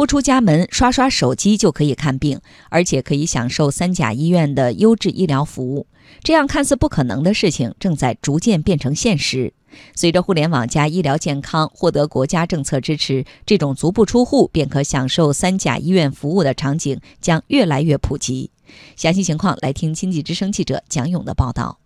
不出家门，刷刷手机就可以看病，而且可以享受三甲医院的优质医疗服务。这样看似不可能的事情，正在逐渐变成现实。随着互联网加医疗健康获得国家政策支持，这种足不出户便可享受三甲医院服务的场景将越来越普及。详细情况来听经济之声记者蒋勇的报道。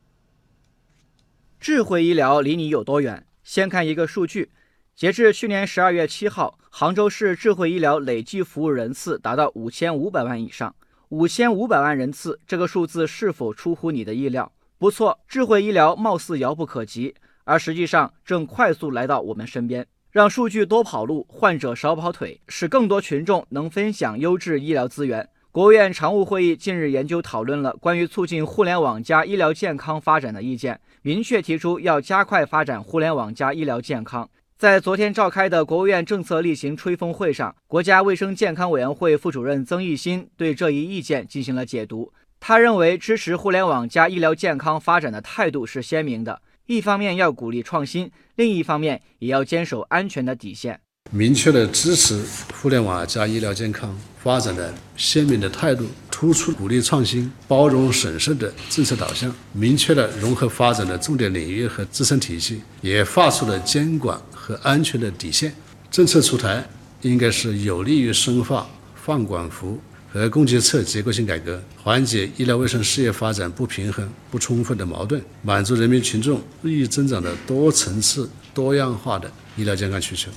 智慧医疗离你有多远？先看一个数据：截至去年十二月七号，杭州市智慧医疗累计服务人次达到五千五百万以上。五千五百万人次，这个数字是否出乎你的意料？不错，智慧医疗貌似遥不可及。而实际上正快速来到我们身边，让数据多跑路，患者少跑腿，使更多群众能分享优质医疗资源。国务院常务会议近日研究讨论了关于促进互联网加医疗健康发展的意见，明确提出要加快发展互联网加医疗健康。在昨天召开的国务院政策例行吹风会上，国家卫生健康委员会副主任曾益新对这一意见进行了解读。他认为，支持互联网加医疗健康发展的态度是鲜明的。一方面要鼓励创新，另一方面也要坚守安全的底线。明确了支持互联网加医疗健康发展的鲜明的态度，突出鼓励创新、包容审慎的政策导向，明确了融合发展的重点领域和支撑体系，也画出了监管和安全的底线。政策出台应该是有利于深化放管服。和供给侧结构性改革，缓解医疗卫生事业发展不平衡、不充分的矛盾，满足人民群众日益增长的多层次、多样化的医疗健康需求。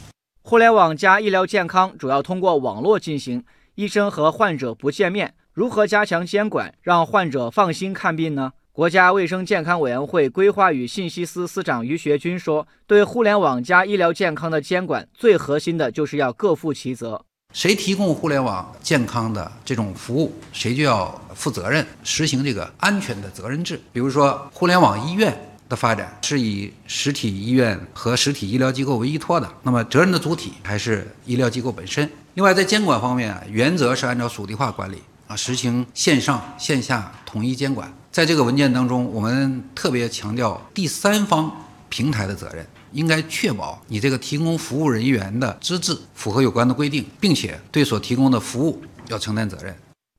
互联网加医疗健康主要通过网络进行，医生和患者不见面，如何加强监管，让患者放心看病呢？国家卫生健康委员会规划与信息司司长于学军说：“对互联网加医疗健康的监管，最核心的就是要各负其责。”谁提供互联网健康的这种服务，谁就要负责任，实行这个安全的责任制。比如说，互联网医院的发展是以实体医院和实体医疗机构为依托的，那么责任的主体还是医疗机构本身。另外，在监管方面，原则是按照属地化管理啊，实行线上线下统一监管。在这个文件当中，我们特别强调第三方平台的责任。应该确保你这个提供服务人员的资质符合有关的规定，并且对所提供的服务要承担责任。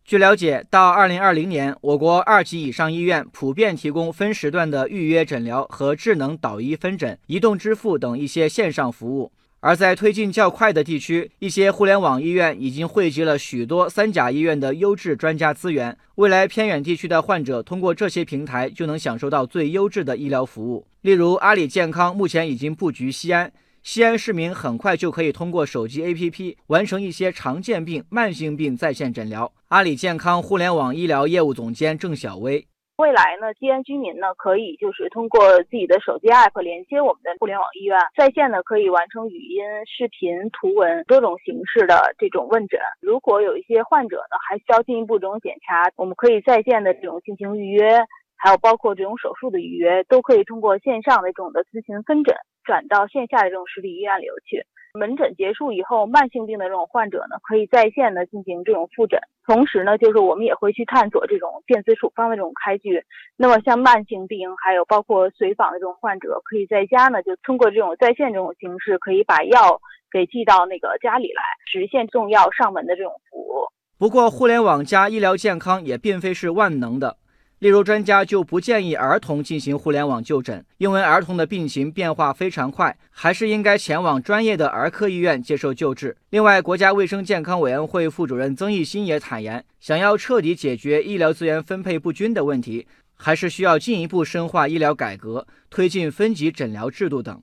据了解，到二零二零年，我国二级以上医院普遍提供分时段的预约诊疗和智能导医分诊、移动支付等一些线上服务。而在推进较快的地区，一些互联网医院已经汇集了许多三甲医院的优质专家资源。未来偏远地区的患者通过这些平台就能享受到最优质的医疗服务。例如，阿里健康目前已经布局西安，西安市民很快就可以通过手机 APP 完成一些常见病、慢性病在线诊疗。阿里健康互联网医疗业务总监郑晓薇。未来呢，西安居民呢可以就是通过自己的手机 app 连接我们的互联网医院，在线呢可以完成语音、视频、图文多种形式的这种问诊。如果有一些患者呢还需要进一步这种检查，我们可以在线的这种进行预约，还有包括这种手术的预约，都可以通过线上的这种的咨询分诊转到线下的这种实体医院里头去。门诊结束以后，慢性病的这种患者呢，可以在线的进行这种复诊，同时呢，就是我们也会去探索这种电子处方的这种开具。那么像慢性病，还有包括随访的这种患者，可以在家呢，就通过这种在线这种形式，可以把药给寄到那个家里来，实现送药上门的这种服务。不过，互联网加医疗健康也并非是万能的。例如，专家就不建议儿童进行互联网就诊，因为儿童的病情变化非常快，还是应该前往专业的儿科医院接受救治。另外，国家卫生健康委员会副主任曾益新也坦言，想要彻底解决医疗资源分配不均的问题，还是需要进一步深化医疗改革，推进分级诊疗制度等。